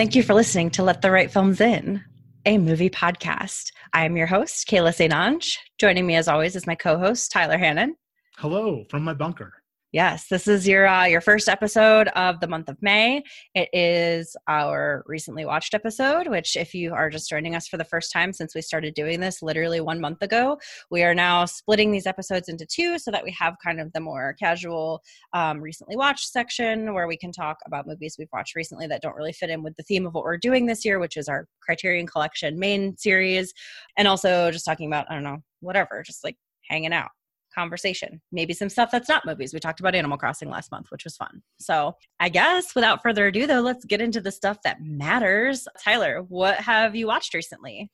Thank you for listening to Let the Right Films In, a movie podcast. I am your host, Kayla St. Ange. Joining me, as always, is my co host, Tyler Hannon. Hello from my bunker. Yes, this is your uh, your first episode of the month of May. It is our recently watched episode, which, if you are just joining us for the first time since we started doing this literally one month ago, we are now splitting these episodes into two so that we have kind of the more casual, um, recently watched section where we can talk about movies we've watched recently that don't really fit in with the theme of what we're doing this year, which is our Criterion Collection main series, and also just talking about I don't know whatever, just like hanging out conversation. Maybe some stuff that's not movies. We talked about Animal Crossing last month, which was fun. So, I guess without further ado, though, let's get into the stuff that matters. Tyler, what have you watched recently?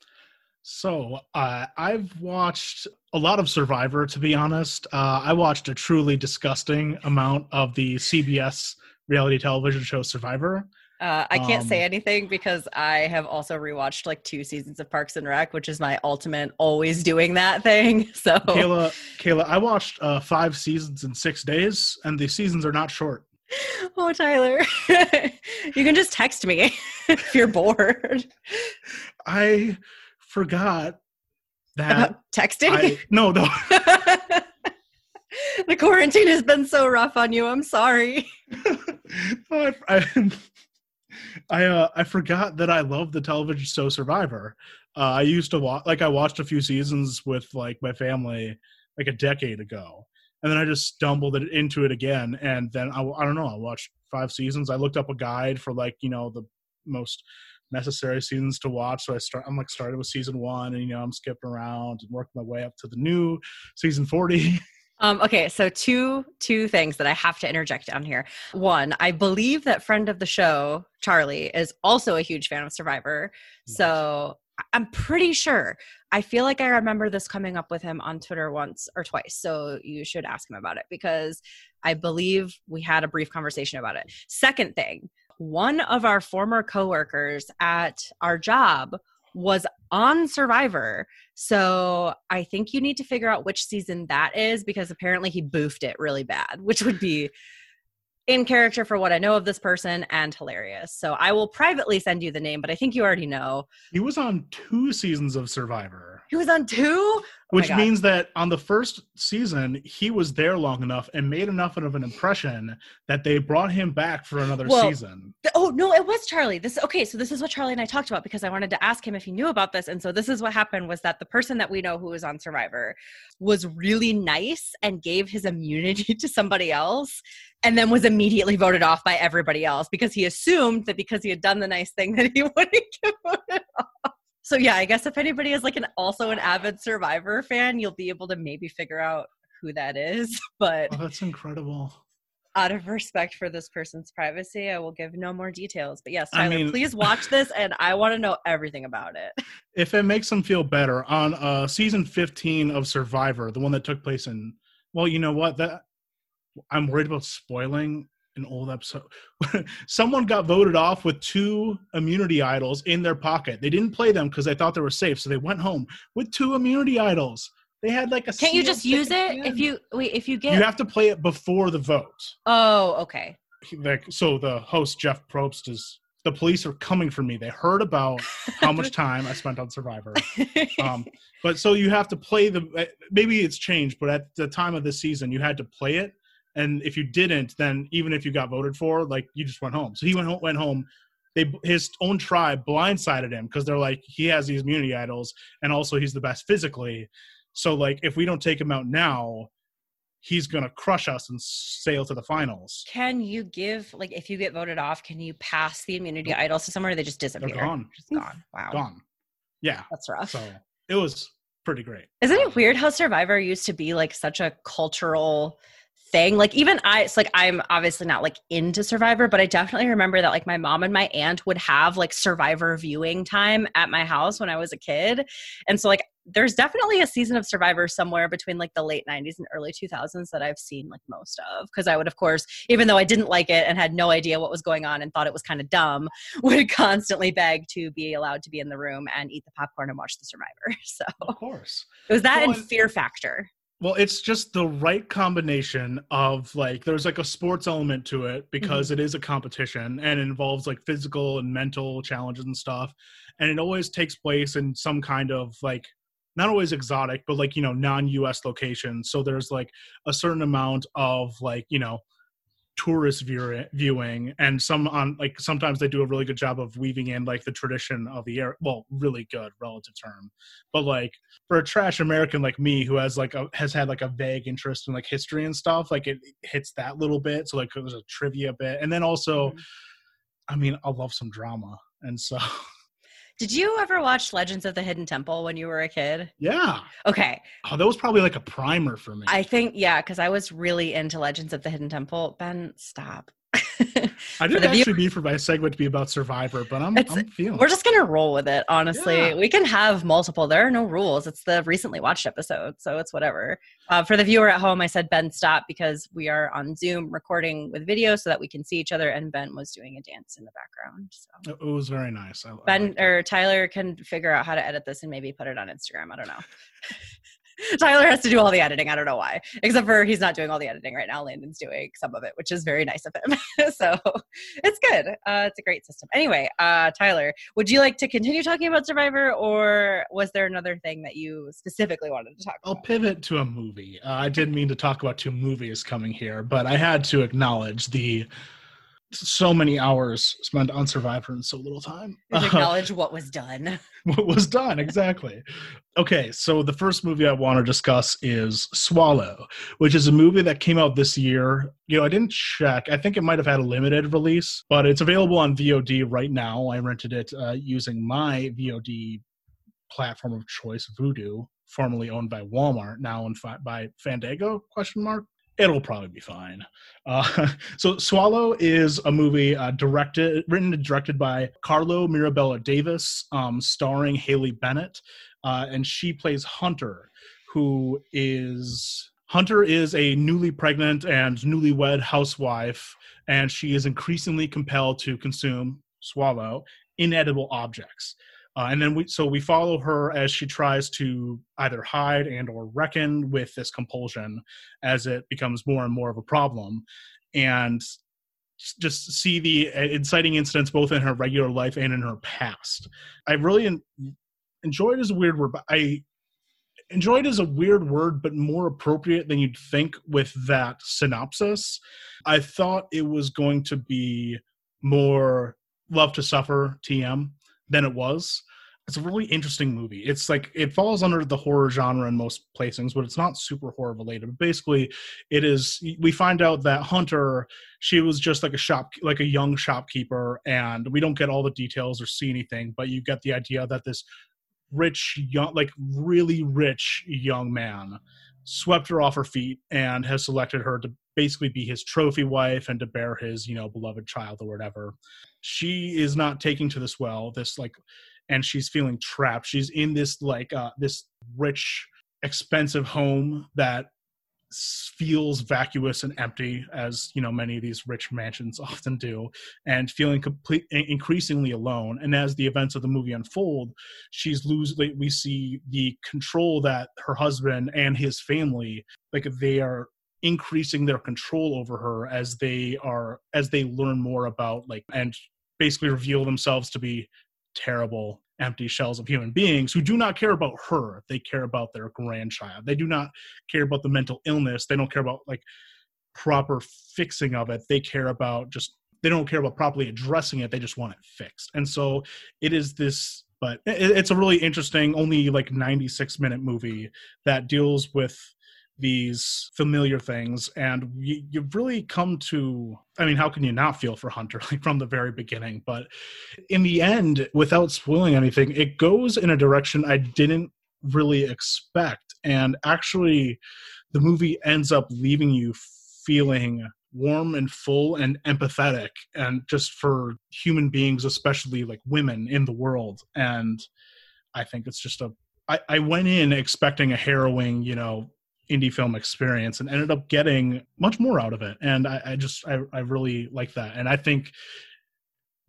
So, uh, I've watched a lot of Survivor, to be honest. Uh, I watched a truly disgusting amount of the CBS reality television show Survivor. Uh, I can't um, say anything because I have also rewatched like two seasons of Parks and Rec, which is my ultimate always doing that thing. So Kayla, Kayla, I watched uh, five seasons in six days, and the seasons are not short. Oh, Tyler, you can just text me if you're bored. I forgot that About texting. I, no, no. the quarantine has been so rough on you. I'm sorry. I, I, I uh, I forgot that I love the television show Survivor. Uh, I used to watch like I watched a few seasons with like my family like a decade ago, and then I just stumbled into it again. And then I, I don't know. I watched five seasons. I looked up a guide for like you know the most necessary seasons to watch. So I start. I'm like started with season one, and you know I'm skipping around and working my way up to the new season forty. Um, okay, so two two things that I have to interject down here. One, I believe that friend of the show Charlie is also a huge fan of Survivor. So I'm pretty sure. I feel like I remember this coming up with him on Twitter once or twice. So you should ask him about it because I believe we had a brief conversation about it. Second thing, one of our former coworkers at our job was on Survivor. So I think you need to figure out which season that is because apparently he boofed it really bad, which would be in character for what I know of this person and hilarious. So I will privately send you the name, but I think you already know. He was on two seasons of Survivor. He was on two? Oh Which means that on the first season, he was there long enough and made enough of an impression that they brought him back for another well, season. Th- oh no, it was Charlie. This okay, so this is what Charlie and I talked about because I wanted to ask him if he knew about this. And so this is what happened was that the person that we know who was on Survivor was really nice and gave his immunity to somebody else and then was immediately voted off by everybody else because he assumed that because he had done the nice thing that he wouldn't get voted off so yeah, I guess if anybody is like an also an avid Survivor fan, you'll be able to maybe figure out who that is. But oh, that's incredible. Out of respect for this person's privacy, I will give no more details. But yes, Tyler, I mean, please watch this, and I want to know everything about it. If it makes them feel better, on uh, season fifteen of Survivor, the one that took place in, well, you know what that I'm worried about spoiling an old episode. Someone got voted off with two immunity idols in their pocket. They didn't play them because they thought they were safe, so they went home with two immunity idols. They had like a. Can't you just use it if you wait? If you get you have to play it before the vote. Oh, okay. Like so, the host Jeff Probst is. The police are coming for me. They heard about how much time I spent on Survivor. Um, but so you have to play the. Eh, maybe it's changed, but at the time of this season, you had to play it and if you didn't then even if you got voted for like you just went home. So he went home, went home. They his own tribe blindsided him because they're like he has these immunity idols and also he's the best physically. So like if we don't take him out now he's gonna crush us and sail to the finals. Can you give like if you get voted off can you pass the immunity idols to somewhere they just disappear? they're gone. Just gone. Wow. Gone. Yeah. That's rough. So it was pretty great. Isn't it um, weird how survivor used to be like such a cultural thing. Like even I, it's like I'm obviously not like into Survivor, but I definitely remember that like my mom and my aunt would have like Survivor viewing time at my house when I was a kid. And so like there's definitely a season of Survivor somewhere between like the late 90s and early 2000s that I've seen like most of. Because I would, of course, even though I didn't like it and had no idea what was going on and thought it was kind of dumb, would constantly beg to be allowed to be in the room and eat the popcorn and watch the Survivor. So, of course, it was that well, and Fear Factor. Well, it's just the right combination of like there's like a sports element to it because mm-hmm. it is a competition and it involves like physical and mental challenges and stuff. And it always takes place in some kind of like not always exotic, but like, you know, non-US locations. So there's like a certain amount of like, you know, tourist view- viewing and some on like sometimes they do a really good job of weaving in like the tradition of the air well really good relative term but like for a trash american like me who has like a has had like a vague interest in like history and stuff like it hits that little bit so like there's a trivia bit and then also Mhm. i mean i love some drama and so Did you ever watch Legends of the Hidden Temple when you were a kid? yeah Okay. Oh, that was probably like a primer for me I think, yeah, because I was really into Legends of the Hidden Temple. Ben, stop. i for did the view- actually be for my segment to be about survivor but i'm, I'm feeling We're just gonna roll with it, honestly. Yeah. We can have multiple. There are no rules. It's the recently watched episode, so it's whatever. Uh, for the viewer at home, I said Ben stop because we are on Zoom recording with video so that we can see each other, and Ben was doing a dance in the background. So it was very nice I, I Ben it. or Tyler can figure out how to edit this and maybe put it on Instagram. I don't know. Tyler has to do all the editing. I don't know why, except for he's not doing all the editing right now. Landon's doing some of it, which is very nice of him. so it's good. Uh, it's a great system. Anyway, uh, Tyler, would you like to continue talking about Survivor, or was there another thing that you specifically wanted to talk I'll about? pivot to a movie. Uh, I didn't mean to talk about two movies coming here, but I had to acknowledge the so many hours spent on Survivor in so little time. Acknowledge what was done. what was done exactly. Okay, so the first movie I want to discuss is Swallow, which is a movie that came out this year. You know, I didn't check. I think it might have had a limited release, but it's available on VOD right now. I rented it uh, using my VOD platform of choice, Vudu, formerly owned by Walmart, now owned by Fandango? Question mark. It'll probably be fine. Uh, so, Swallow is a movie uh, directed, written and directed by Carlo Mirabella Davis, um, starring Haley Bennett, uh, and she plays Hunter, who is Hunter is a newly pregnant and newlywed housewife, and she is increasingly compelled to consume swallow inedible objects. Uh, and then we so we follow her as she tries to either hide and or reckon with this compulsion as it becomes more and more of a problem. And just see the uh, inciting incidents both in her regular life and in her past. I really en- enjoyed is a weird word but i enjoyed is a weird word but more appropriate than you'd think with that synopsis. I thought it was going to be more love to suffer tm than it was it's a really interesting movie. It's like it falls under the horror genre in most placings but it's not super horror related. But basically it is we find out that hunter she was just like a shop like a young shopkeeper and we don't get all the details or see anything but you get the idea that this rich young like really rich young man swept her off her feet and has selected her to basically be his trophy wife and to bear his you know beloved child or whatever. She is not taking to this well this like and she's feeling trapped. She's in this like uh this rich expensive home that feels vacuous and empty as you know many of these rich mansions often do and feeling complete increasingly alone. And as the events of the movie unfold she's losing we see the control that her husband and his family like they are increasing their control over her as they are as they learn more about like and basically reveal themselves to be terrible empty shells of human beings who do not care about her. They care about their grandchild. They do not care about the mental illness. They don't care about like proper fixing of it. They care about just they don't care about properly addressing it. They just want it fixed. And so it is this but it, it's a really interesting only like 96 minute movie that deals with these familiar things and you, you've really come to i mean how can you not feel for hunter like from the very beginning? But in the end without spoiling anything it goes in a direction i didn't really expect and actually the movie ends up leaving you feeling warm and full and empathetic and just for human beings especially like women in the world and i think it's just a I, I went in expecting a harrowing you know indie film experience and ended up getting much more out of it and i, I just I, I really like that and i think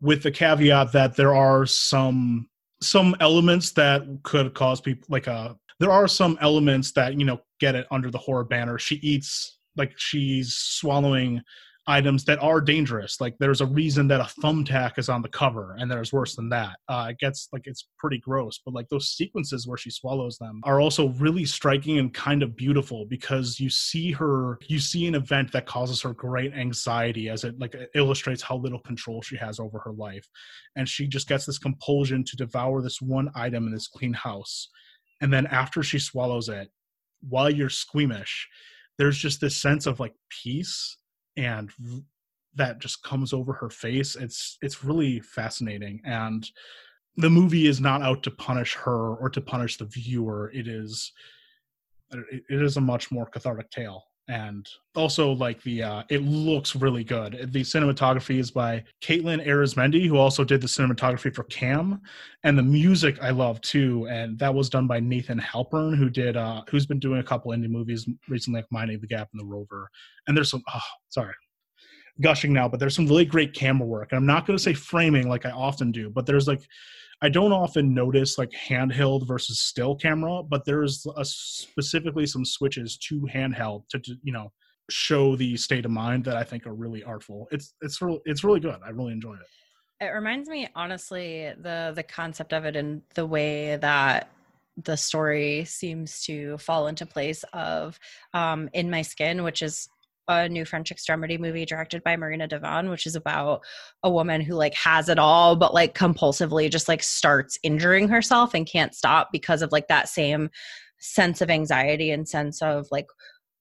with the caveat that there are some some elements that could cause people like a there are some elements that you know get it under the horror banner. She eats like she's swallowing items that are dangerous. Like there's a reason that a thumbtack is on the cover, and there's worse than that. Uh, it gets like it's pretty gross, but like those sequences where she swallows them are also really striking and kind of beautiful because you see her, you see an event that causes her great anxiety as it like illustrates how little control she has over her life, and she just gets this compulsion to devour this one item in this clean house, and then after she swallows it, while you're squeamish. There's just this sense of like peace and that just comes over her face it's it's really fascinating. And the movie is not out to punish her or to punish the viewer. It is it is a much more cathartic tale and also like the uh it looks really good. The cinematography is by katelin arizmendi who also did the cinematography for cam. And the music i love too. And that was done by nathan halpern who did uh who's been doing a couple indie movies recently like minding the gap and the rover. And there's some oh sorry gushing now but there's some really great camera work. And i'm not going to say framing like i often do but there's like I don't often notice like handheld versus still camera, but there's a, specifically some switches to handheld to, to, you know show the state of mind that I think are really artful. It's it's really it's really good. I really enjoyed it. It reminds me honestly the the concept of it and the way that the story seems to fall into place of um, in my skin which is a new French extremity movie directed by Marina de Van, which is about a woman who like has it all, but like compulsively just like starts injuring herself and can't stop because of like that same sense of anxiety and sense of like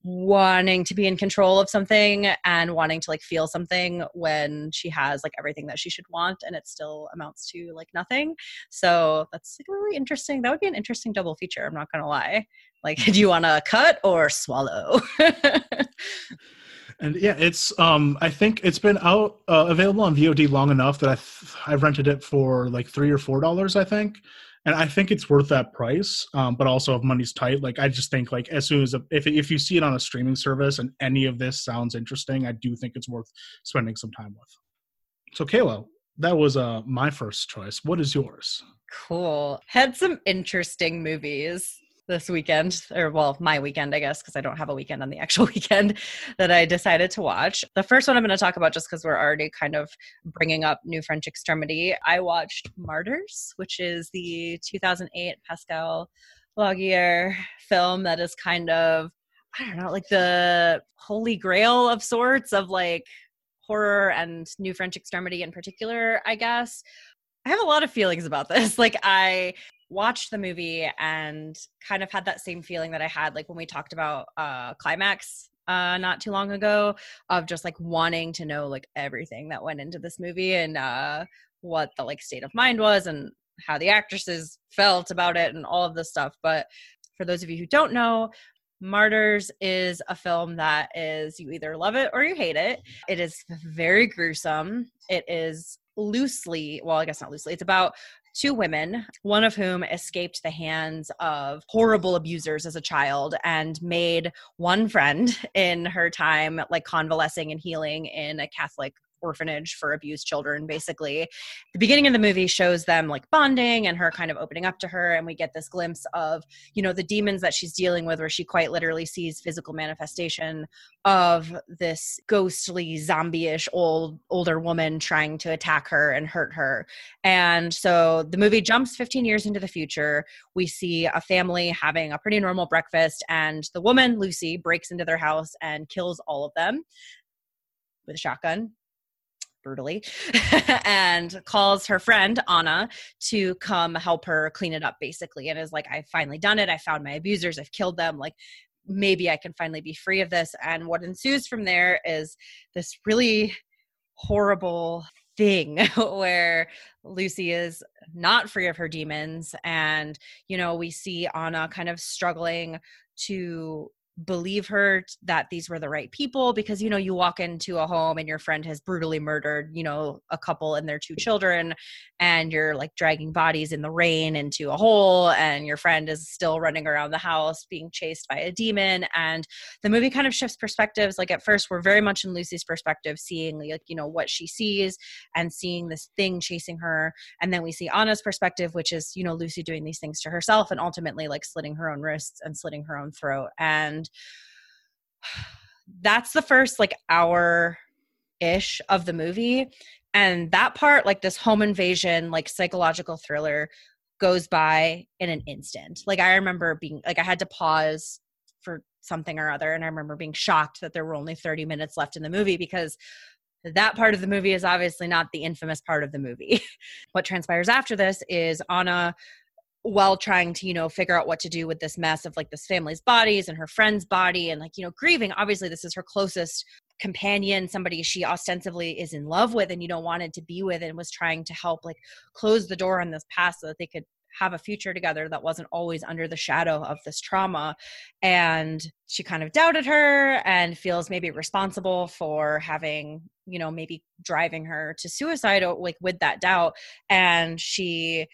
wanting to be in control of something and wanting to like feel something when she has like everything that she should want and it still amounts to like nothing. So that's like really interesting that would be an interesting double feature i'm not gonna lie. Like do you want to cut or swallow and yeah it's um i think it's been out uh, available on vod long enough that i i've rented it for like three or four dollars i think. And i think it's worth that price um but also if money's tight like i just think like as soon as a, if if you see it on a streaming service and any of this sounds interesting i do think it's worth spending some time with. So kayla that was uh my first choice. What is yours? Cool. Had some interesting movies this weekend, or well, my weekend, I guess, because I don't have a weekend on the actual weekend that I decided to watch. The first one I'm going to talk about, just because we're already kind of bringing up New French Extremity, I watched Martyrs, which is the 2008 Pascal Laugier film that is kind of, I don't know, like the holy grail of sorts of like horror and New French Extremity in particular, I guess. I have a lot of feelings about this. Like I watched the movie and kind of had that same feeling that I had like when we talked about uh climax uh not too long ago of just like wanting to know like everything that went into this movie and uh what the like state of mind was and how the actresses felt about it and all of this stuff but for those of you who don't know Martyrs is a film that is you either love it or you hate it. It is very gruesome. It is loosely, well, I guess not loosely, it's about two women, one of whom escaped the hands of horrible abusers as a child and made one friend in her time, like convalescing and healing in a Catholic orphanage for abused children basically. The beginning of the movie shows them like bonding and her kind of opening up to her and we get this glimpse of you know the demons that she's dealing with where she quite literally sees physical manifestation of this ghostly zombie-ish old older woman trying to attack her and hurt her. And so the movie jumps 15 years into the future. We see a family having a pretty normal breakfast and the woman lucy breaks into their house and kills all of them with a shotgun brutally and calls her friend Anna to come help her clean it up basically and is like I've finally done it. I found my abusers. I've killed them. Like maybe I can finally be free of this. And what ensues from there is this really horrible thing where Lucy is not free of her demons. And you know we see Anna kind of struggling to believe her that these were the right people because you know you walk into a home and your friend has brutally murdered you know a couple and their two children and you're like dragging bodies in the rain into a hole and your friend is still running around the house being chased by a demon. And the movie kind of shifts perspectives. Like at first we're very much in Lucy's perspective seeing like you know what she sees and seeing this thing chasing her. And then we see Anna's perspective which is you know Lucy doing these things to herself and ultimately like slitting her own wrists and slitting her own throat. And that's the first like hour ish of the movie. And that part like this home invasion like psychological thriller goes by in an instant. Like i remember being like i had to pause for something or other and i remember being shocked that there were only 30 minutes left in the movie because that part of the movie is obviously not the infamous part of the movie. What transpires after this is anna while trying to you know figure out what to do with this mess of like this family's bodies and her friend's body and like you know grieving. Obviously this is her closest companion somebody she ostensibly is in love with and you know wanted to be with and was trying to help like close the door on this past so that they could have a future together that wasn't always under the shadow of this trauma. And she kind of doubted her and feels maybe responsible for having you know maybe driving her to suicide like with that doubt. And she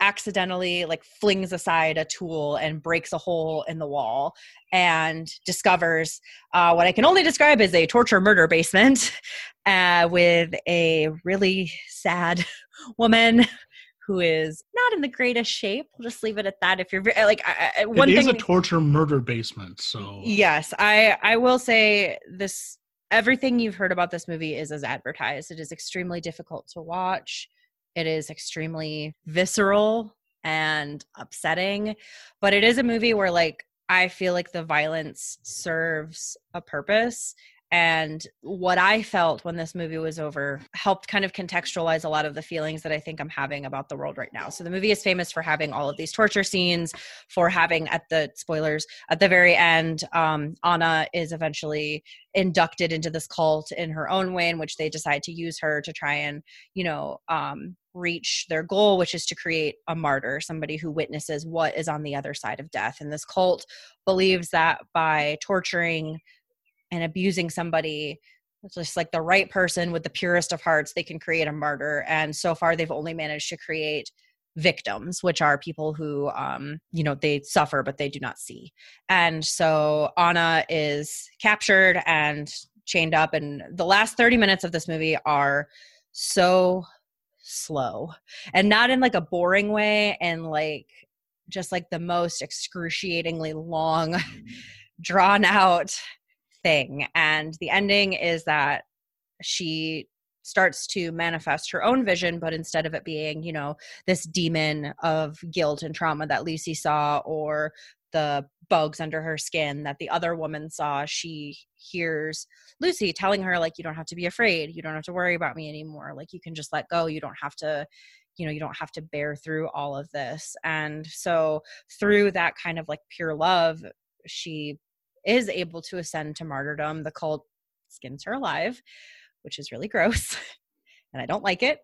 accidentally like flings aside a tool and breaks a hole in the wall and discovers uh, what I can only describe as a torture murder basement uh, with a really sad woman who is not in the greatest shape. We'll just leave it at that. If you're like, I, one it is thing, a torture murder basement. So yes, I I will say this. Everything you've heard about this movie is as advertised. It is extremely difficult to watch. It is extremely visceral and upsetting, but it is a movie where like I feel like the violence serves a purpose and what I felt when this movie was over helped kind of contextualize a lot of the feelings that I think I'm having about the world right now. So the movie is famous for having all of these torture scenes, for having at the spoilers at the very end, um, Anna is eventually inducted into this cult in her own way, in which they decide to use her to try and, you know, um, reach their goal, which is to create a martyr, somebody who witnesses what is on the other side of death. And this cult believes that by torturing and abusing somebody it's just like the right person with the purest of hearts they can create a martyr. And so far they've only managed to create victims which are people who um you know they suffer but they do not see. And so anna is captured and chained up and the last 30 minutes of this movie are so slow and not in like a boring way and like just like the most excruciatingly long drawn out thing. And the ending is that she starts to manifest her own vision, but instead of it being, you know, this demon of guilt and trauma that Lucy saw or the bugs under her skin that the other woman saw, she hears Lucy telling her, like, you don't have to be afraid. You don't have to worry about me anymore. Like, you can just let go. You don't have to, you know, you don't have to bear through all of this. And so, through that kind of like pure love, she is able to ascend to martyrdom, the cult skins her alive, which is really gross. and I don't like it.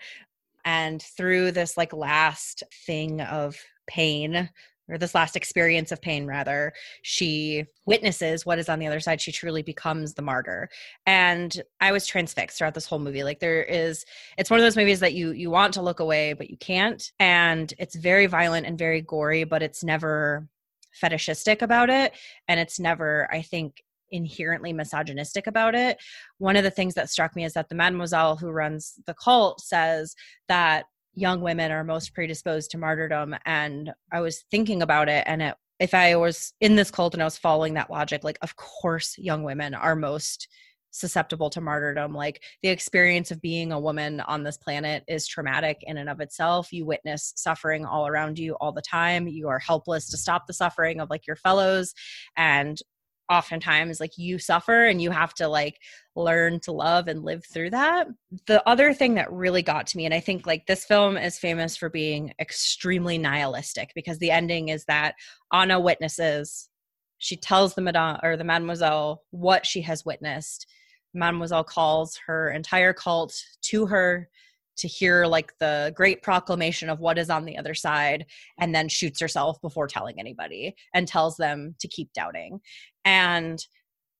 And through this like last thing of pain, or this last experience of pain rather she witnesses what is on the other side she truly becomes the martyr and i was transfixed throughout this whole movie like there is it's one of those movies that you you want to look away but you can't and it's very violent and very gory but it's never fetishistic about it and it's never i think inherently misogynistic about it. One of the things that struck me is that the mademoiselle who runs the cult says that young women are most predisposed to martyrdom and i was thinking about it and it, if i was in this cult and i was following that logic like of course young women are most susceptible to martyrdom. Like the experience of being a woman on this planet is traumatic in and of itself. You witness suffering all around you all the time. You are helpless to stop the suffering of like your fellows. And oftentimes like you suffer and you have to like learn to love and live through that. The other thing that really got to me and I think like this film is famous for being extremely nihilistic because the ending is that Anna witnesses she tells the madame or the mademoiselle what she has witnessed Mademoiselle calls her entire cult to her to hear like the great proclamation of what is on the other side and then shoots herself before telling anybody and tells them to keep doubting and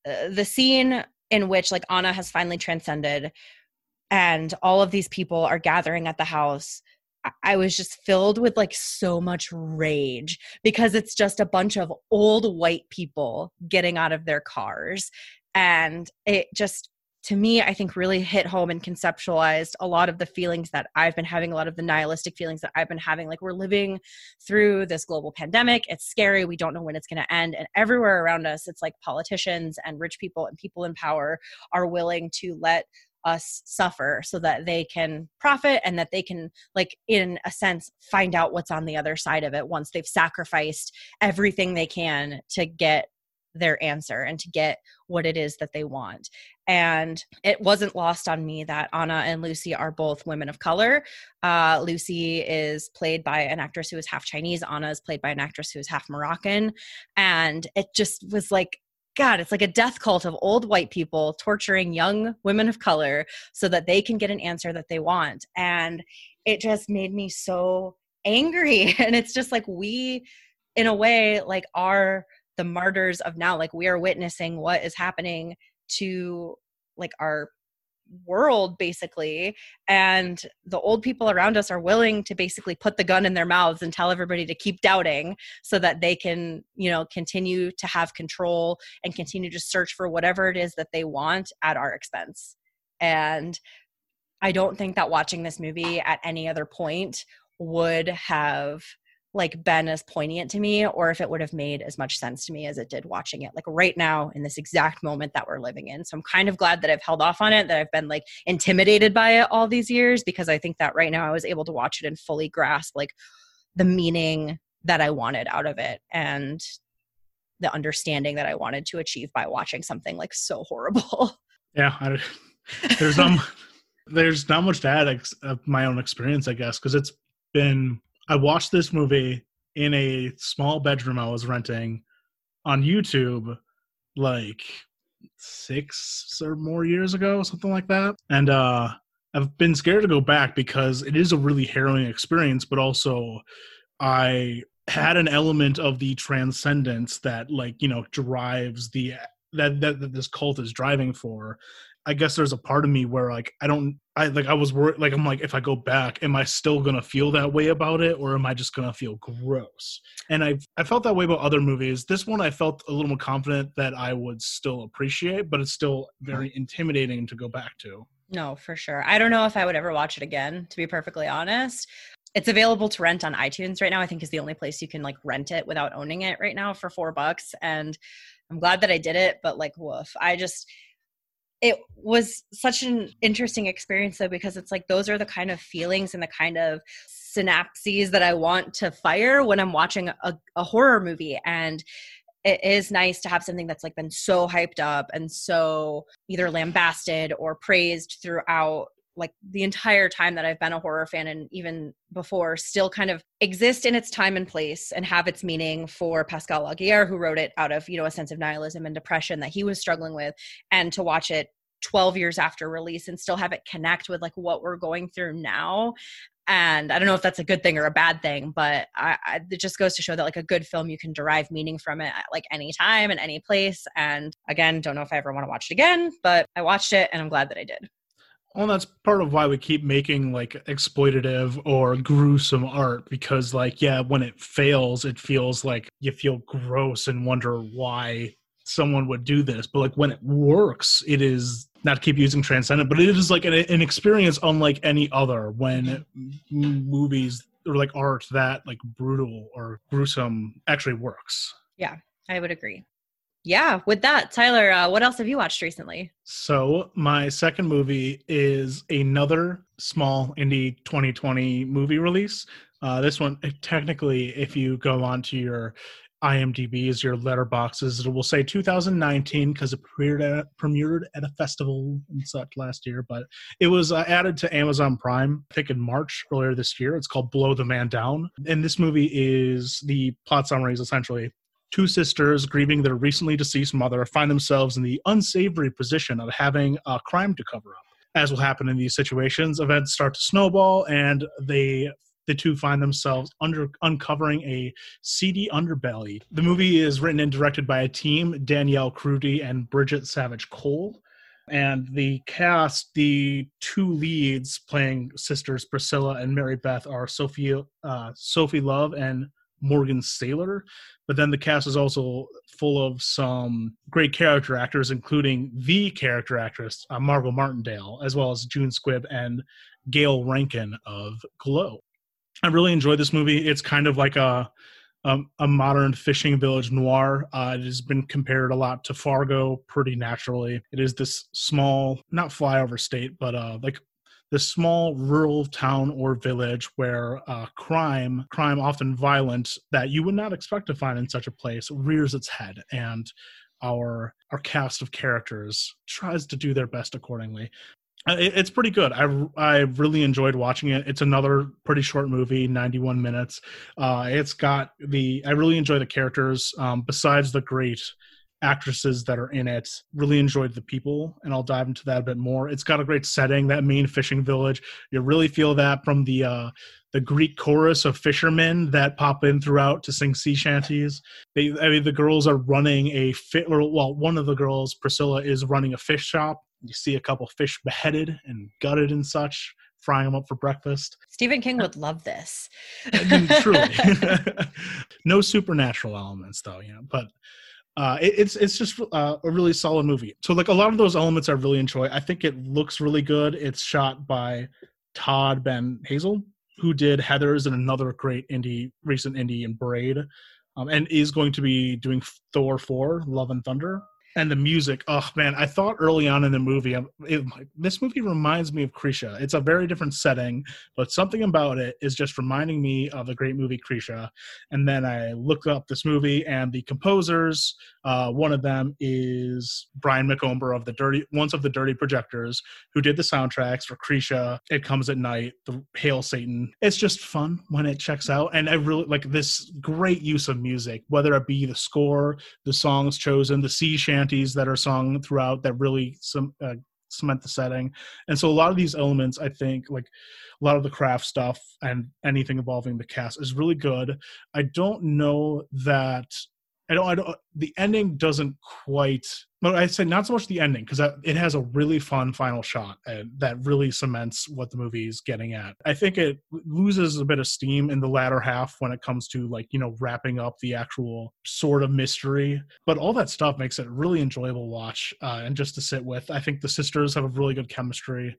uh, the scene in which like anna has finally transcended and all of these people are gathering at the house I was just filled with like so much rage because it's just a bunch of old white people getting out of their cars. And it just to me, I think really hit home and conceptualized a lot of the feelings that I've been having, a lot of the nihilistic feelings that I've been having. Like, we're living through this global pandemic. It's scary. We don't know when it's going to end. And everywhere around us, it's like politicians and rich people and people in power are willing to let us suffer so that they can profit and that they can like in a sense find out what's on the other side of it once they've sacrificed everything they can to get their answer and to get what it is that they want. And it wasn't lost on me that Anna and Lucy are both women of color. Uh, Lucy is played by an actress who is half Chinese, Anna is played by an actress who is half Moroccan. And it just was like, God, it's like a death cult of old white people torturing young women of color so that they can get an answer that they want. And it just made me so angry. And it's just like we, in a way, like are the martyrs of now like we are witnessing what is happening to like our world basically. And the old people around us are willing to basically put the gun in their mouths and tell everybody to keep doubting so that they can you know continue to have control and continue to search for whatever it is that they want at our expense. And i don't think that watching this movie at any other point would have like been as poignant to me or if it would have made as much sense to me as it did watching it like right now in this exact moment that we're living in. So i'm kind of glad that i've held off on it that i've been like intimidated by it all these years because i think that right now i was able to watch it and fully grasp like the meaning that i wanted out of it and the understanding that i wanted to achieve by watching something like so horrible. Yeah I, there's um there's not much to add ex- of my own experience i guess because it's been I watched this movie in a small bedroom I was renting on YouTube like six or more years ago, something like that. And uh I've been scared to go back because it is a really harrowing experience, but also I had an element of the transcendence that like, you know, drives the that, that, that this cult is driving for I guess there's a part of me where like I don't I like I was worried like I'm like if I go back am I still gonna feel that way about it or am I just gonna feel gross? And I I felt that way about other movies. This one I felt a little more confident that I would still appreciate but it's still very intimidating to go back to. No for sure. I don't know if I would ever watch it again to be perfectly honest. It's available to rent on iTunes right now I think is the only place you can like rent it without owning it right now for four bucks and I'm glad that I did it but like woof. I just it was such an interesting experience though because it's like those are the kind of feelings and the kind of synapses that I want to fire when I'm watching a, a horror movie. And it is nice to have something that's like been so hyped up and so either lambasted or praised throughout like the entire time that I've been a horror fan and even before still kind of exist in its time and place and have its meaning for Pascal Laugier who wrote it out of, you know, a sense of nihilism and depression that he was struggling with and to watch it 12 years after release and still have it connect with like what we're going through now. And i don't know if that's a good thing or a bad thing but I, I, it just goes to show that like a good film you can derive meaning from it at like any time and any place. And again don't know if i ever want to watch it again but i watched it and i'm glad that i did well, that's part of why we keep making like exploitative or gruesome art because, like, yeah, when it fails, it feels like you feel gross and wonder why someone would do this. But like when it works, it is not to keep using transcendent, but it is like an, an experience unlike any other when mm-hmm. movies or like art that like brutal or gruesome actually works. Yeah, I would agree yeah, with that, Tyler, uh, what else have you watched recently? So, my second movie is another small indie 2020 movie release. Uh, this one, technically, if you go onto your IMDb's, your letterboxes, it will say 2019 because it premiered at, premiered at a festival and such last year. But it was uh, added to Amazon Prime, I think in March earlier this year. It's called Blow the Man Down. And this movie is the plot summary is essentially two sisters grieving their recently deceased mother find themselves in the unsavory position of having a crime to cover up. as will happen in these situations, events start to snowball, and they the two find themselves under uncovering a seedy underbelly. The movie is written and directed by a team: Danielle Krudy and Bridget Savage Cole. And the cast, the two leads playing sisters Priscilla and Mary Beth are Sophie uh, Sophie Lowe and Morgan Saylor. But then the cast is also full of some great character actors, including the character actress uh, Margot Martindale, as well as June Squibb and Gayle Rankin of Glow. I really enjoyed this movie. It's kind of like a um, a modern fishing village noir. Uh, it has been compared a lot to Fargo pretty naturally. It is this small, not flyover state, but uh, like this small rural town or village where uh, crime, crime often violent, that you would not expect to find in such a place, rears its head, and our our cast of characters tries to do their best accordingly. Uh, it's pretty good. I I really enjoyed watching it. It's another pretty short movie, 91 minutes. Uh, it's got the I really enjoy the characters. Um, besides the great actresses that are in it, really enjoyed the people, and I'll dive into that a bit more. It's got a great setting. That main fishing village, you really feel that from the uh, the Greek chorus of fishermen that pop in throughout to sing sea shanties. They, I mean, the girls are running a fit. Well, one of the girls, Priscilla, is running a fish shop you see a couple fish beheaded and gutted and such, frying them up for breakfast. Stephen King would love this. Truly, no supernatural elements though, you know. But uh, it, it's it's just uh, a really solid movie. So like a lot of those elements I really enjoy. I think it looks really good. It's shot by Todd Banhazl, who did Heathers and another great indie recent indie in Braid, um, and is going to be doing Thor four Love and Thunder and the music. Oh man i thought early on in the movie it, this movie reminds me of krisha it's a very different setting but something about it is just reminding me of the great movie krisha and then i looked up this movie and the composers uh, one of them is brian mcomber of the dirty once of the dirty projectors who did the soundtracks for krisha it comes at night the hail satan. It's just fun when it checks out and i really like this great use of music whether it be the score the songs chosen the sea shanty that are sung throughout that really some uh, cement the setting. And so a lot of these elements i think like a lot of the craft stuff and anything involving the cast is really good. I don't know that I don't, I don't, the ending doesn't quite, but I say not so much the ending because it has a really fun final shot and that really cements what the movie is getting at. I think it loses a bit of steam in the latter half when it comes to like, you know, wrapping up the actual sort of mystery, but all that stuff makes it really enjoyable watch uh, and just to sit with. I think the sisters have a really good chemistry.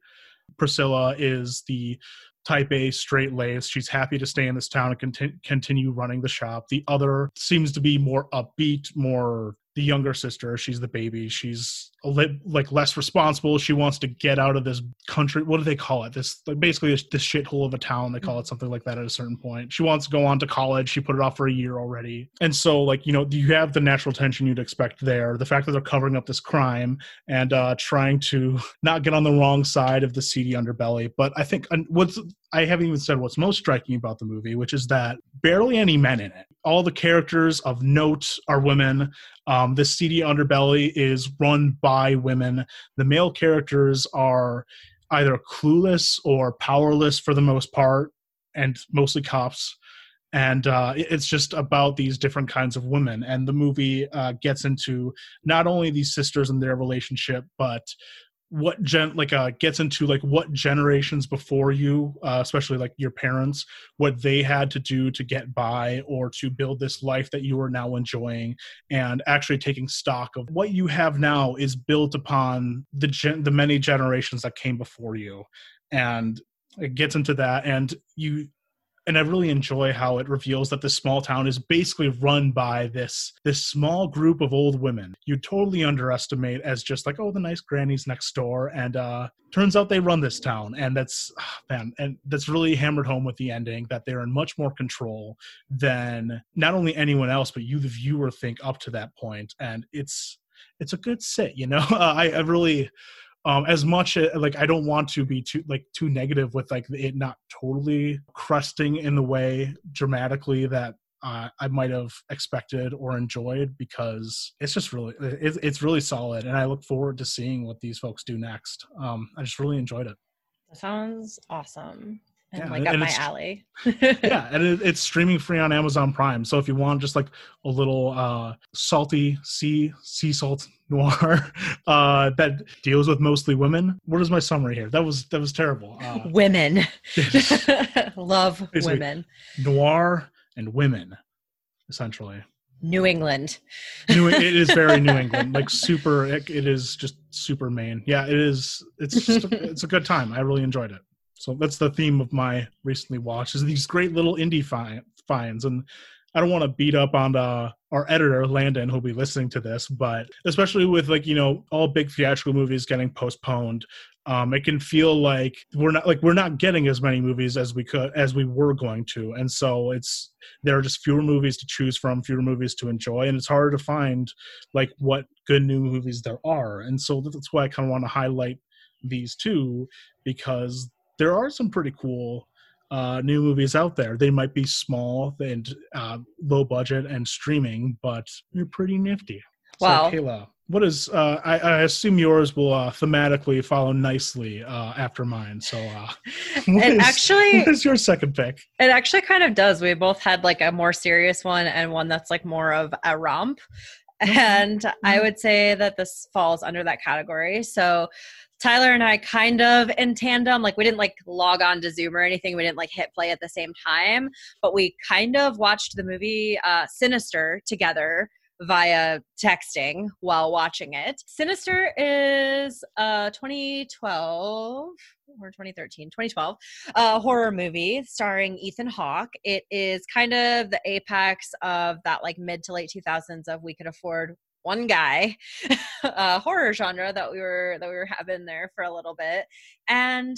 Priscilla is the type A, straight laced. She's happy to stay in this town and conti- continue running the shop. The other seems to be more upbeat, more the younger sister. She's the baby. She's a li- like less responsible. She wants to get out of this country. What do they call it? This like basically this, this shithole of a town. They call it something like that at a certain point. She wants to go on to college. She put it off for a year already. And so like you know you have the natural tension you'd expect there. The fact that they're covering up this crime and uh, trying to not get on the wrong side of the seedy underbelly. But I think what's I haven't even said what's most striking about the movie, which is that barely any men in it. All the characters of note are women. Um, this seedy underbelly is run by women. The male characters are either clueless or powerless for the most part, and mostly cops. And uh, it's just about these different kinds of women. And the movie uh, gets into not only these sisters and their relationship, but what gen like uh gets into like what generations before you uh, especially like your parents what they had to do to get by or to build this life that you are now enjoying and actually taking stock of what you have now is built upon the gen- the many generations that came before you. And it gets into that and you and I really enjoy how it reveals that this small town is basically run by this this small group of old women. You totally underestimate as just like oh the nice grannies next door, and uh, turns out they run this town, and that's ah, man, and that's really hammered home with the ending that they're in much more control than not only anyone else but you the viewer think up to that point, and it's it's a good sit. You know, uh, I, I really um as much like i don't want to be too like too negative with like it not totally crusting in the way dramatically that uh, I might have expected or enjoyed because it's just really it's, it's really solid, and I look forward to seeing what these folks do next. Um, I just really enjoyed it. That sounds awesome and Yeah, like and- up my alley. yeah, and it, it's streaming free on Amazon Prime. So if you want just like a little uh, salty sea sea salt noir uh, that deals with mostly women, what is my summary here? That was that was terrible. Uh, women. Love women. noir and women, essentially. New England. New, it is very New England, like super. It, it is just super Maine. Yeah, it is. It's just a, it's a good time. I really enjoyed it. So that's the theme of my recently watched is these great little indie fi- finds, and I don't want to beat up on uh, our editor Landon who'll be listening to this, but especially with like you know all big theatrical movies getting postponed, um, it can feel like we're not like we're not getting as many movies as we could as we were going to, and so it's there are just fewer movies to choose from, fewer movies to enjoy, and it's harder to find like what good new movies there are, and so that's why I kind of want to highlight these two because there are some pretty cool uh, new movies out there. They might be small and uh, low budget and streaming, but they're pretty nifty. So, Wow. Kayla, what is? Uh, I, I assume yours will uh, thematically follow nicely uh, after mine. So, uh, what is- actually what is your second pick? It actually kind of does. We both had like a more serious one and one that's like more of a romp. And I would say that this falls under that category. So Tyler and I kind of in tandem, like we didn't like log on to Zoom or anything. We didn't like hit play at the same time, but we kind of watched the movie uh, Sinister together via texting while watching it. Sinister is uh 2012 or 2013, 2012 a horror movie starring Ethan Hawke. It is kind of the apex of that like mid to late 2000s of we could afford one guy uh, horror genre that we were that we were having there for a little bit, and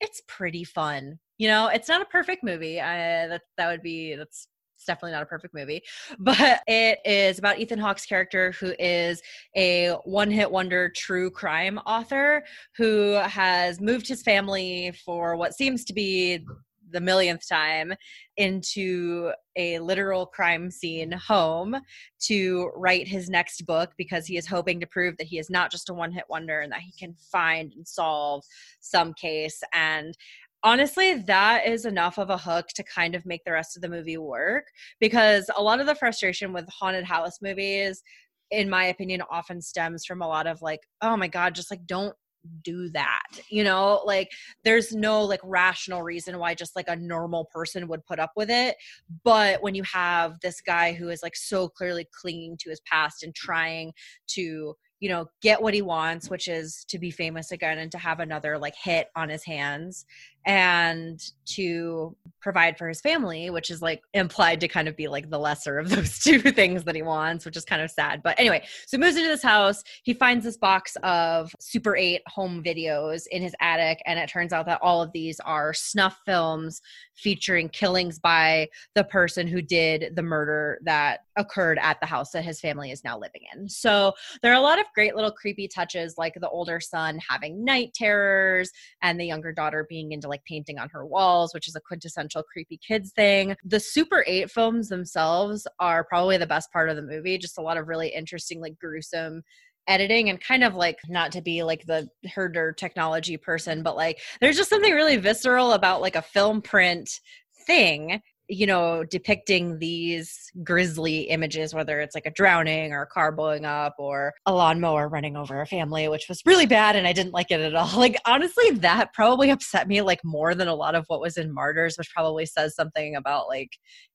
it's pretty fun. You know, it's not a perfect movie. I, that that would be that's it's definitely not a perfect movie, but it is about Ethan Hawke's character who is a one-hit wonder true crime author who has moved his family for what seems to be the millionth time into a literal crime scene home to write his next book because he is hoping to prove that he is not just a one hit wonder and that he can find and solve some case. And honestly, that is enough of a hook to kind of make the rest of the movie work because a lot of the frustration with haunted house movies in my opinion often stems from a lot of like oh my god just like don't do that you know like there's no like rational reason why just like a normal person would put up with it. But when you have this guy who is like so clearly clinging to his past and trying to you know get what he wants which is to be famous again and to have another like hit on his hands and to provide for his family which is like implied to kind of be like the lesser of those two things that he wants which is kind of sad. But anyway so moves into this house. He finds this box of super 8 home videos in his attic and it turns out that all of these are snuff films featuring killings by the person who did the murder that occurred at the house that his family is now living in. So there are a lot of great little creepy touches like the older son having night terrors and the younger daughter being into like painting on her walls which is a quintessential creepy kids thing. The super 8 films themselves are probably the best part of the movie just a lot of really interesting like gruesome editing and kind of like not to be like the herder technology person but like there's just something really visceral about like a film print thing you know depicting these grisly images whether it's like a drowning or a car blowing up or a lawnmower running over a family which was really bad and i didn't like it at all. Like honestly that probably upset me like more than a lot of what was in martyrs which probably says something about like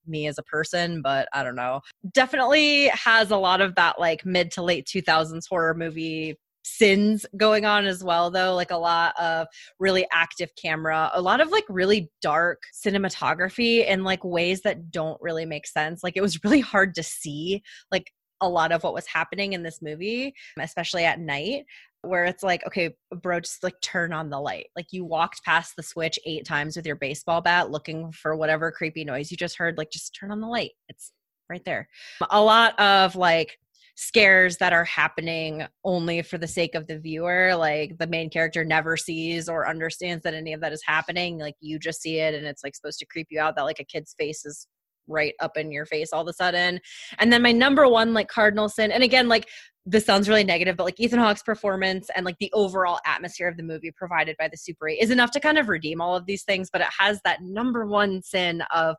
me as a person but i don't know. Definitely has a lot of that like mid to late 2000s horror movie sins going on as well though like a lot of really active camera a lot of like really dark cinematography in like ways that don't really make sense. Like it was really hard to see like a lot of what was happening in this movie especially at night where it's like okay bro just like turn on the light. Like you walked past the switch eight times with your baseball bat looking for whatever creepy noise you just heard like just turn on the light. It's right there. A lot of like scares that are happening only for the sake of the viewer like the main character never sees or understands that any of that is happening like you just see it and it's like supposed to creep you out that like a kid's face is right up in your face all of a sudden. And then my number one like cardinal sin, and again, like this sounds really negative, but like Ethan Hawke's performance and like the overall atmosphere of the movie provided by the Super 8 is enough to kind of redeem all of these things, but it has that number one sin of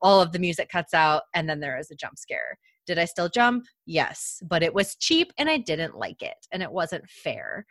all of the music cuts out and then there is a jump scare. Did I still jump? Yes, but it was cheap and I didn't like it and it wasn't fair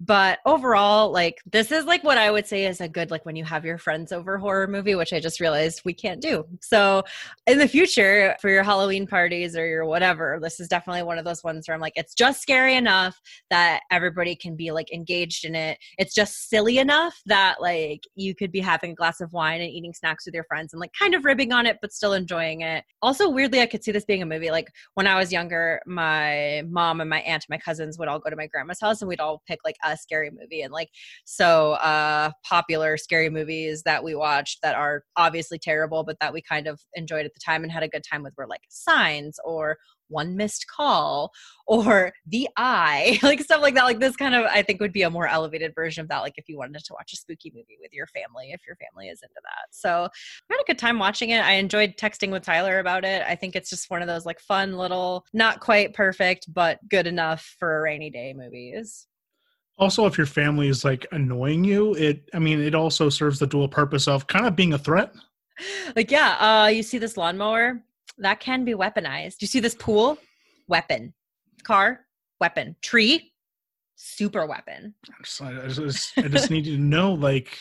but overall like this is like what i would say is a good like when you have your friends over horror movie which i just realized we can't do. So in the future for your halloween parties or your whatever this is definitely one of those ones where i'm like it's just scary enough that everybody can be like engaged in it. It's just silly enough that like you could be having a glass of wine and eating snacks with your friends and like kind of ribbing on it but still enjoying it. Also weirdly i could see this being a movie like when i was younger my mom and my aunt and my cousins would all go to my grandma's house and we'd all pick like a scary movie and like so uh popular scary movies that we watched that are obviously terrible but that we kind of enjoyed at the time and had a good time with were like signs or one missed call or the eye like stuff like that like this kind of i think would be a more elevated version of that like if you wanted to watch a spooky movie with your family if your family is into that. So i had a good time watching it. I enjoyed texting with tyler about it. I think it's just one of those like fun little not quite perfect but good enough for rainy day movies also if your family is like annoying you it i mean it also serves the dual purpose of kind of being a threat. Like yeah uh you see this lawnmower? That can be weaponized. You see this pool? Weapon. Car? Weapon. Tree? Super weapon. I just, I just, I just need you to know like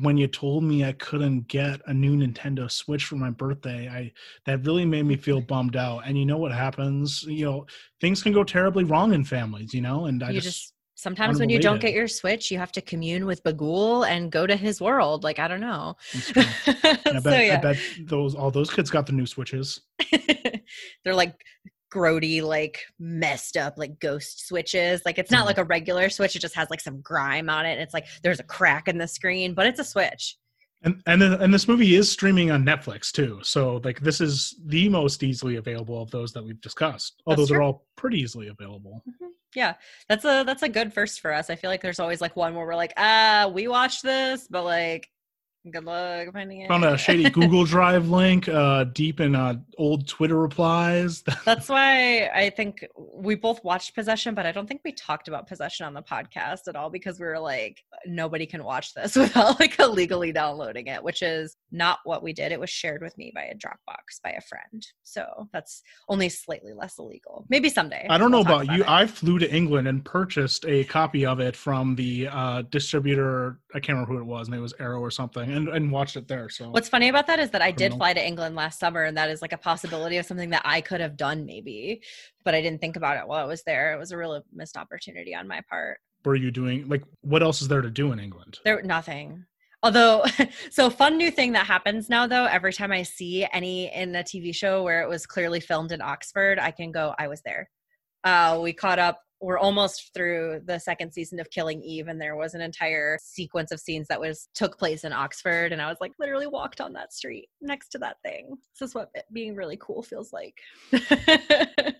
when you told me I couldn't get a new Nintendo Switch for my birthday, I that really made me feel bummed out. And you know what happens? You know, things can go terribly wrong in families, you know, and I just, just Sometimes when you don't get your Switch, you have to commune with Bughuul and go to his world. Like I don't know. I, bet, so, yeah. I bet those all those kids got the new Switches. They're like grody, like messed up, like ghost switches. Like it's not mm. like a regular Switch; it just has like some grime on it. It's like there's a crack in the screen, but it's a Switch. And and and this movie is streaming on Netflix too. So like this is the most easily available of those that we've discussed. Although they're all pretty easily available. Mm-hmm. Yeah. That's a that's a good first for us. I feel like there's always like one where we're like, ah, we watched this, but like Good luck finding it. Found a shady Google Drive link uh, deep in uh, old Twitter replies. That's why I think we both watched Possession, but I don't think we talked about Possession on the podcast at all because we were like, nobody can watch this without like illegally downloading it, which is not what we did. It was shared with me by a Dropbox by a friend. So that's only slightly less illegal. Maybe someday. I don't we'll know about, about you. It. I flew to England and purchased a copy of it from the uh, distributor. I can't remember who it was, and it was Arrow or something and, and watched it there. So what's funny about that is that I did fly to England last summer, and that is like a possibility of something that I could have done maybe, but I didn't think about it while I was there. It was a real missed opportunity on my part. Were you doing like what else is there to do in England? There nothing. Although, so fun new thing that happens now though, every time I see any in a TV show where it was clearly filmed in Oxford, I can go, I was there. Uh, we caught up we're almost through the second season of Killing Eve, and there was an entire sequence of scenes that was took place in Oxford, and I was like literally walked on that street next to that thing. This is what being really cool feels like.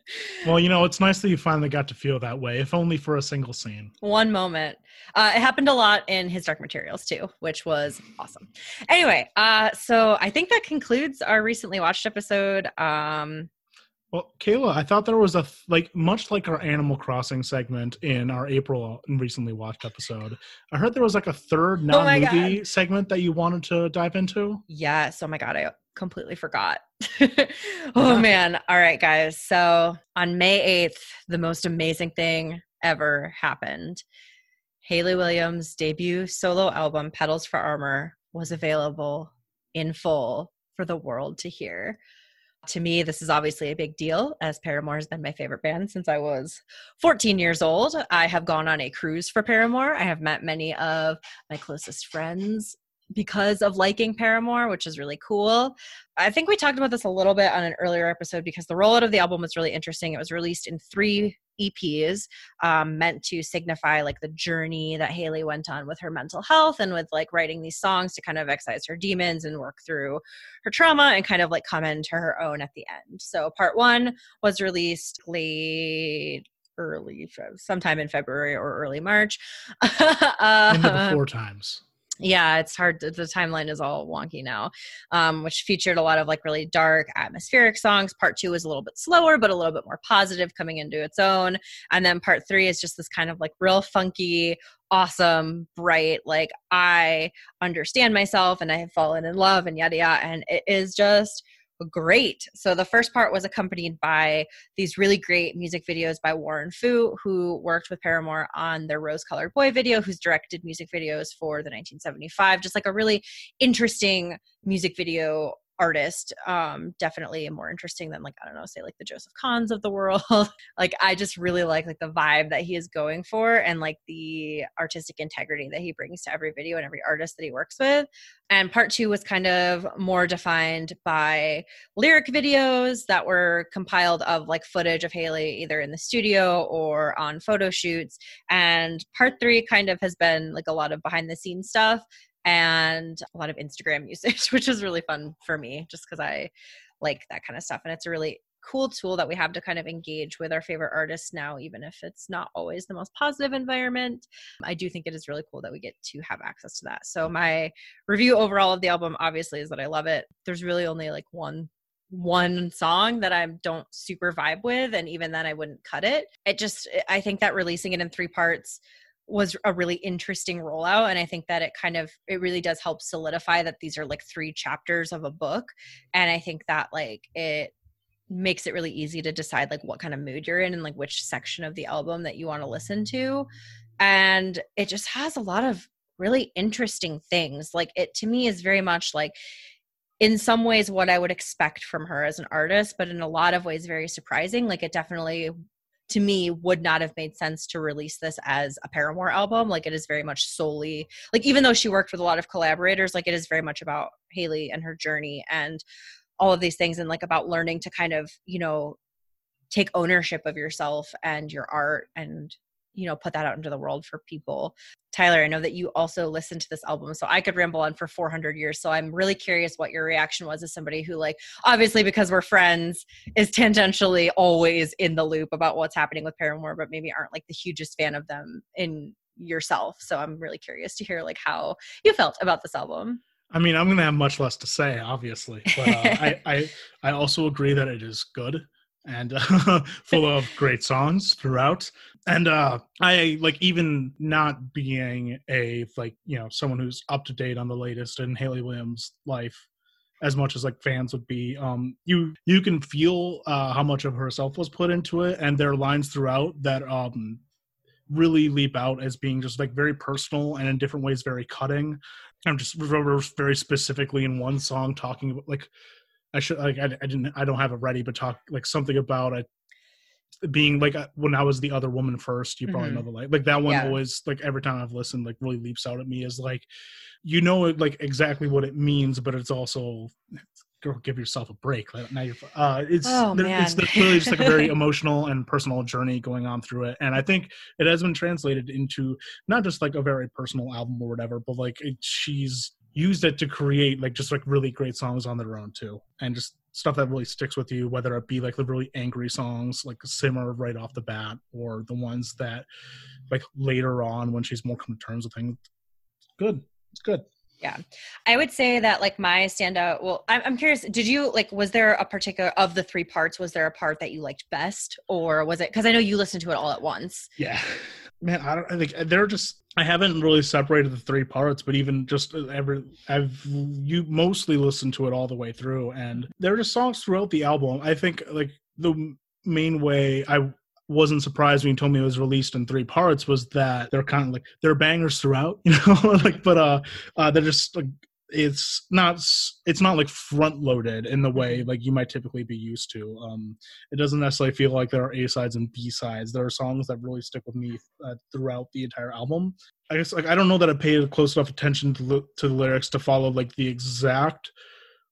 well, you know, it's nice that you finally got to feel that way, if only for a single scene. One moment. Uh, it happened a lot in his Dark Materials too, which was awesome. Anyway, uh, so I think that concludes our recently watched episode. Um, well, Kayla, I thought there was a like much like our Animal Crossing segment in our April uh, recently watched episode. I heard there was like a third oh non-movie oh segment that you wanted to dive into. Yes. Oh my god, I completely forgot. oh man. All right, guys. So on May 8th, the most amazing thing ever happened. Hayley Williams' debut solo album, Petals for Armor, was available in full for the world to hear to me, this is obviously a big deal as Paramore has been my favorite band since I was 14 years old. I have gone on a cruise for Paramore. I have met many of my closest friends because of liking Paramore, which is really cool. I think we talked about this a little bit on an earlier episode because the rollout of the album was really interesting. It was released in three EPs um, meant to signify like the journey that Hayley went on with her mental health and with like writing these songs to kind of excise her demons and work through her trauma and kind of like come into her own at the end. So part one was released late early sometime in February or early March. in the before times yeah it's hard the timeline is all wonky now um, which featured a lot of like really dark atmospheric songs. Part two is a little bit slower but a little bit more positive coming into its own. And then part three is just this kind of like real funky awesome bright like i understand myself and i have fallen in love and yada yada. And it is just great. So the first part was accompanied by these really great music videos by Warren Fu, who worked with Paramore on their Rose Colored Boy video, who's directed music videos for the 1975. Just like a really interesting music video artist um definitely more interesting than like i don't know say like the joseph kahns of the world. Like i just really like like the vibe that he is going for and like the artistic integrity that he brings to every video and every artist that he works with. And part two was kind of more defined by lyric videos that were compiled of like footage of hayley either in the studio or on photo shoots. And part three kind of has been like a lot of behind the scenes stuff and a lot of Instagram usage, which is really fun for me just because I like that kind of stuff. And it's a really cool tool that we have to kind of engage with our favorite artists now, even if it's not always the most positive environment. I do think it is really cool that we get to have access to that. So, my review overall of the album obviously is that I love it. There's really only like one one song that I don't super vibe with, and even then I wouldn't cut it. It just, I think that releasing it in three parts was a really interesting rollout and i think that it kind of it really does help solidify that these are like three chapters of a book and i think that like it makes it really easy to decide like what kind of mood you're in and like which section of the album that you want to listen to and it just has a lot of really interesting things. Like it to me is very much like in some ways what i would expect from her as an artist but in a lot of ways very surprising. Like it definitely to me would not have made sense to release this as a Paramore album. Like it is very much solely like even though she worked with a lot of collaborators, like it is very much about Hayley and her journey and all of these things and like about learning to kind of, you know, take ownership of yourself and your art and you know put that out into the world for people. Tyler i know that you also listened to this album so i could ramble on for 400 years. So i'm really curious what your reaction was as somebody who like obviously because we're friends is tangentially always in the loop about what's happening with paramore but maybe aren't like the hugest fan of them in yourself. So i'm really curious to hear like how you felt about this album. I mean, I'm gonna have much less to say, obviously, but uh, I, I I also agree that it is good and uh, full of great songs throughout. And uh, I like even not being a like you know someone who's up to date on the latest in Hayley Williams' life as much as like fans would be. Um, you you can feel uh, how much of herself was put into it, and there are lines throughout that um really leap out as being just like very personal and in different ways very cutting. I'm just remember very specifically in one song talking about like I should like I, I didn't I don't have it ready, but talk like something about it being like uh, when I was the other woman first. You probably mm-hmm. know the like like that one yeah. always like every time I've listened like really leaps out at me is like you know like exactly what it means, but it's also girl give yourself a break now you're uh it's oh, it's really just like a very emotional and personal journey going on through it and i think it has been translated into not just like a very personal album or whatever but like it, she's used it to create like just like really great songs on their own too. And just stuff that really sticks with you whether it be like the really angry songs like simmer right off the bat or the ones that like later on when she's more come to terms with things. Good. It's good. Yeah. I would say that like my standout well I'm, I'm curious did you like was there a particular of the three parts was there a part that you liked best? Or was it because i know you listened to it all at once. Yeah man i don't think they're just I haven't really separated the three parts, but even just every I've you mostly listened to it all the way through, and there are just songs throughout the album. I think like the main way I wasn't surprised when you told me it was released in three parts was that they're kind of like they're bangers throughout, you know, like but uh, uh they're just like it's not it's not like front loaded in the way like you might typically be used to. Um it doesn't necessarily feel like there are a sides and b sides. There are songs that really stick with me uh, throughout the entire album. I guess like i don't know that i paid close enough attention to the, to the lyrics to follow like the exact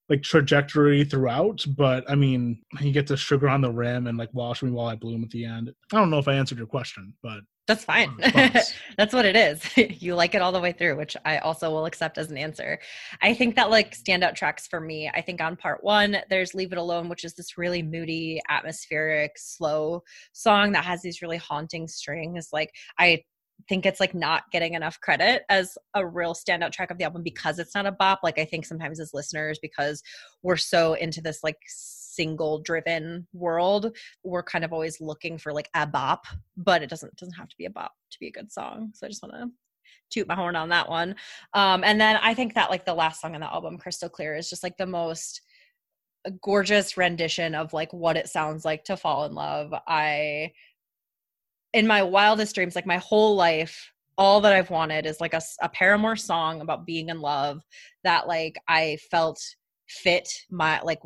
like trajectory throughout but i mean you get the sugar on the rim and like watch me while i bloom at the end. I don't know if i answered your question but that's fine. Oh, that's what it is. you like it all the way through, which I also will accept as an answer. I think that like standout tracks for me, I think on part one, there's Leave It Alone, which is this really moody, atmospheric, slow song that has these really haunting strings. Like I think it's like not getting enough credit as a real standout track of the album because it's not a bop. Like I think sometimes as listeners, because we're so into this like single driven world, we're kind of always looking for like a bop, but it doesn't doesn't have to be a bop to be a good song. So I just want to toot my horn on that one. Um, and then I think that like the last song on the album, Crystal Clear, is just like the most gorgeous rendition of like what it sounds like to fall in love. I in my wildest dreams, like my whole life, all that I've wanted is like a, a Paramore song about being in love that like I felt fit my like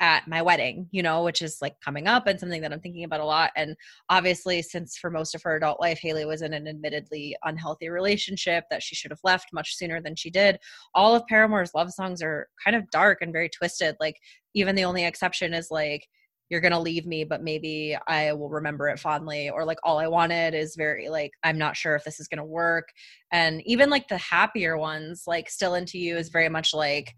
at my wedding, you know, which is like coming up and something that I'm thinking about a lot. And obviously, since for most of her adult life, Hayley was in an admittedly unhealthy relationship that she should have left much sooner than she did, all of Paramore's love songs are kind of dark and very twisted. Like, even the only exception is like, you're gonna leave me but maybe i will remember it fondly or like all i wanted is very like i'm not sure if this is gonna work. And even like the happier ones like still into you is very much like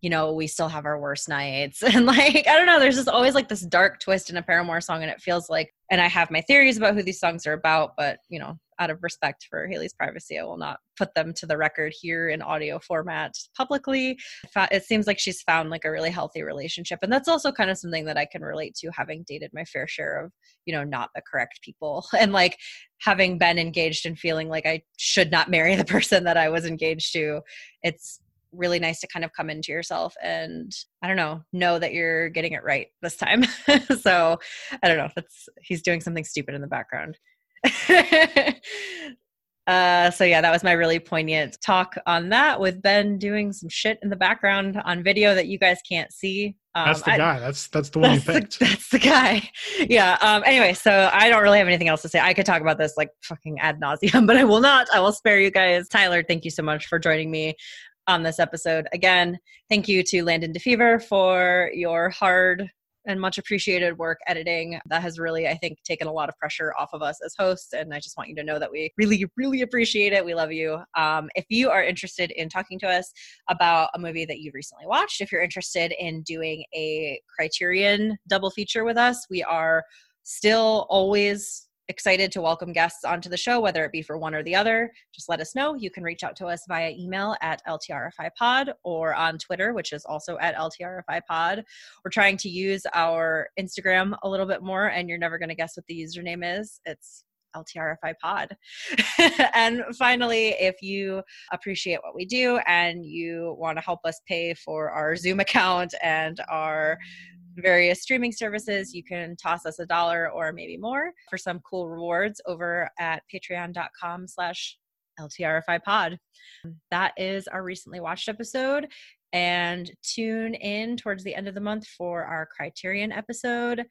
you know we still have our worst nights. And like i don't know there's just always like this dark twist in a paramore song and it feels like and i have my theories about who these songs are about but you know out of respect for Hayley's privacy, I will not put them to the record here in audio format publicly. It seems like she's found like a really healthy relationship. And that's also kind of something that I can relate to having dated my fair share of, you know, not the correct people and like having been engaged and feeling like I should not marry the person that I was engaged to. It's really nice to kind of come into yourself and I don't know, know that you're getting it right this time. so I don't know. That's he's doing something stupid in the background. uh, so yeah, that was my really poignant talk on that with Ben doing some shit in the background on video that you guys can't see. Um, that's the I, guy. That's that's the one you picked. The, that's the guy. Yeah. Um, anyway, so I don't really have anything else to say. I could talk about this like fucking ad nauseum, but I will not. I will spare you guys. Tyler, thank you so much for joining me on this episode. Again, thank you to Landon DeFever for your hard and much appreciated work editing. That has really i think taken a lot of pressure off of us as hosts and i just want you to know that we really really appreciate it. We love you. Um, if you are interested in talking to us about a movie that you've recently watched if you're interested in doing a criterion double feature with us we are still always excited to welcome guests onto the show, whether it be for one or the other. Just let us know. You can reach out to us via email at LTRFIPod or on Twitter, which is also at LTRFIPod. We're trying to use our Instagram a little bit more, and you're never going to guess what the username is. It's LTRFI pod. and finally, if you appreciate what we do and you want to help us pay for our Zoom account and our various streaming services, you can toss us a dollar or maybe more for some cool rewards over at patreon.com slash LTRFI pod. That is our recently watched episode. And tune in towards the end of the month for our Criterion episode.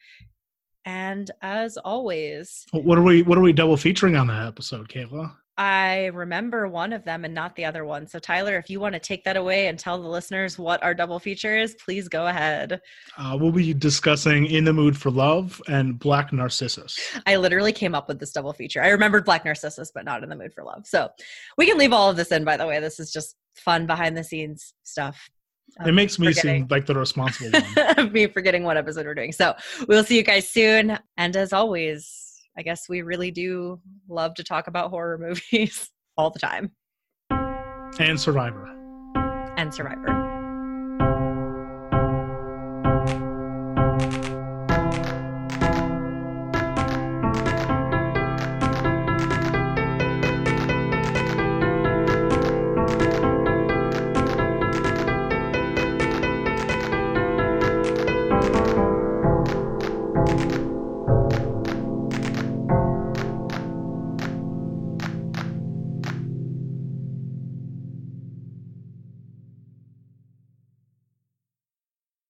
And as always, what are we what are we double featuring on that episode, Kayla? I remember one of them and not the other one. So, Tyler, if you want to take that away and tell the listeners what our double feature is, please go ahead. Uh, we'll be discussing In the Mood for Love and Black Narcissus. I literally came up with this double feature. I remembered Black Narcissus, but not In the Mood for Love. So, we can leave all of this in, by the way. This is just fun behind the scenes stuff. It makes me forgetting. seem like the responsible one. me forgetting what episode we're doing. So, we'll see you guys soon. And as always, I guess we really do love to talk about horror movies all the time. And Survivor. And Survivor.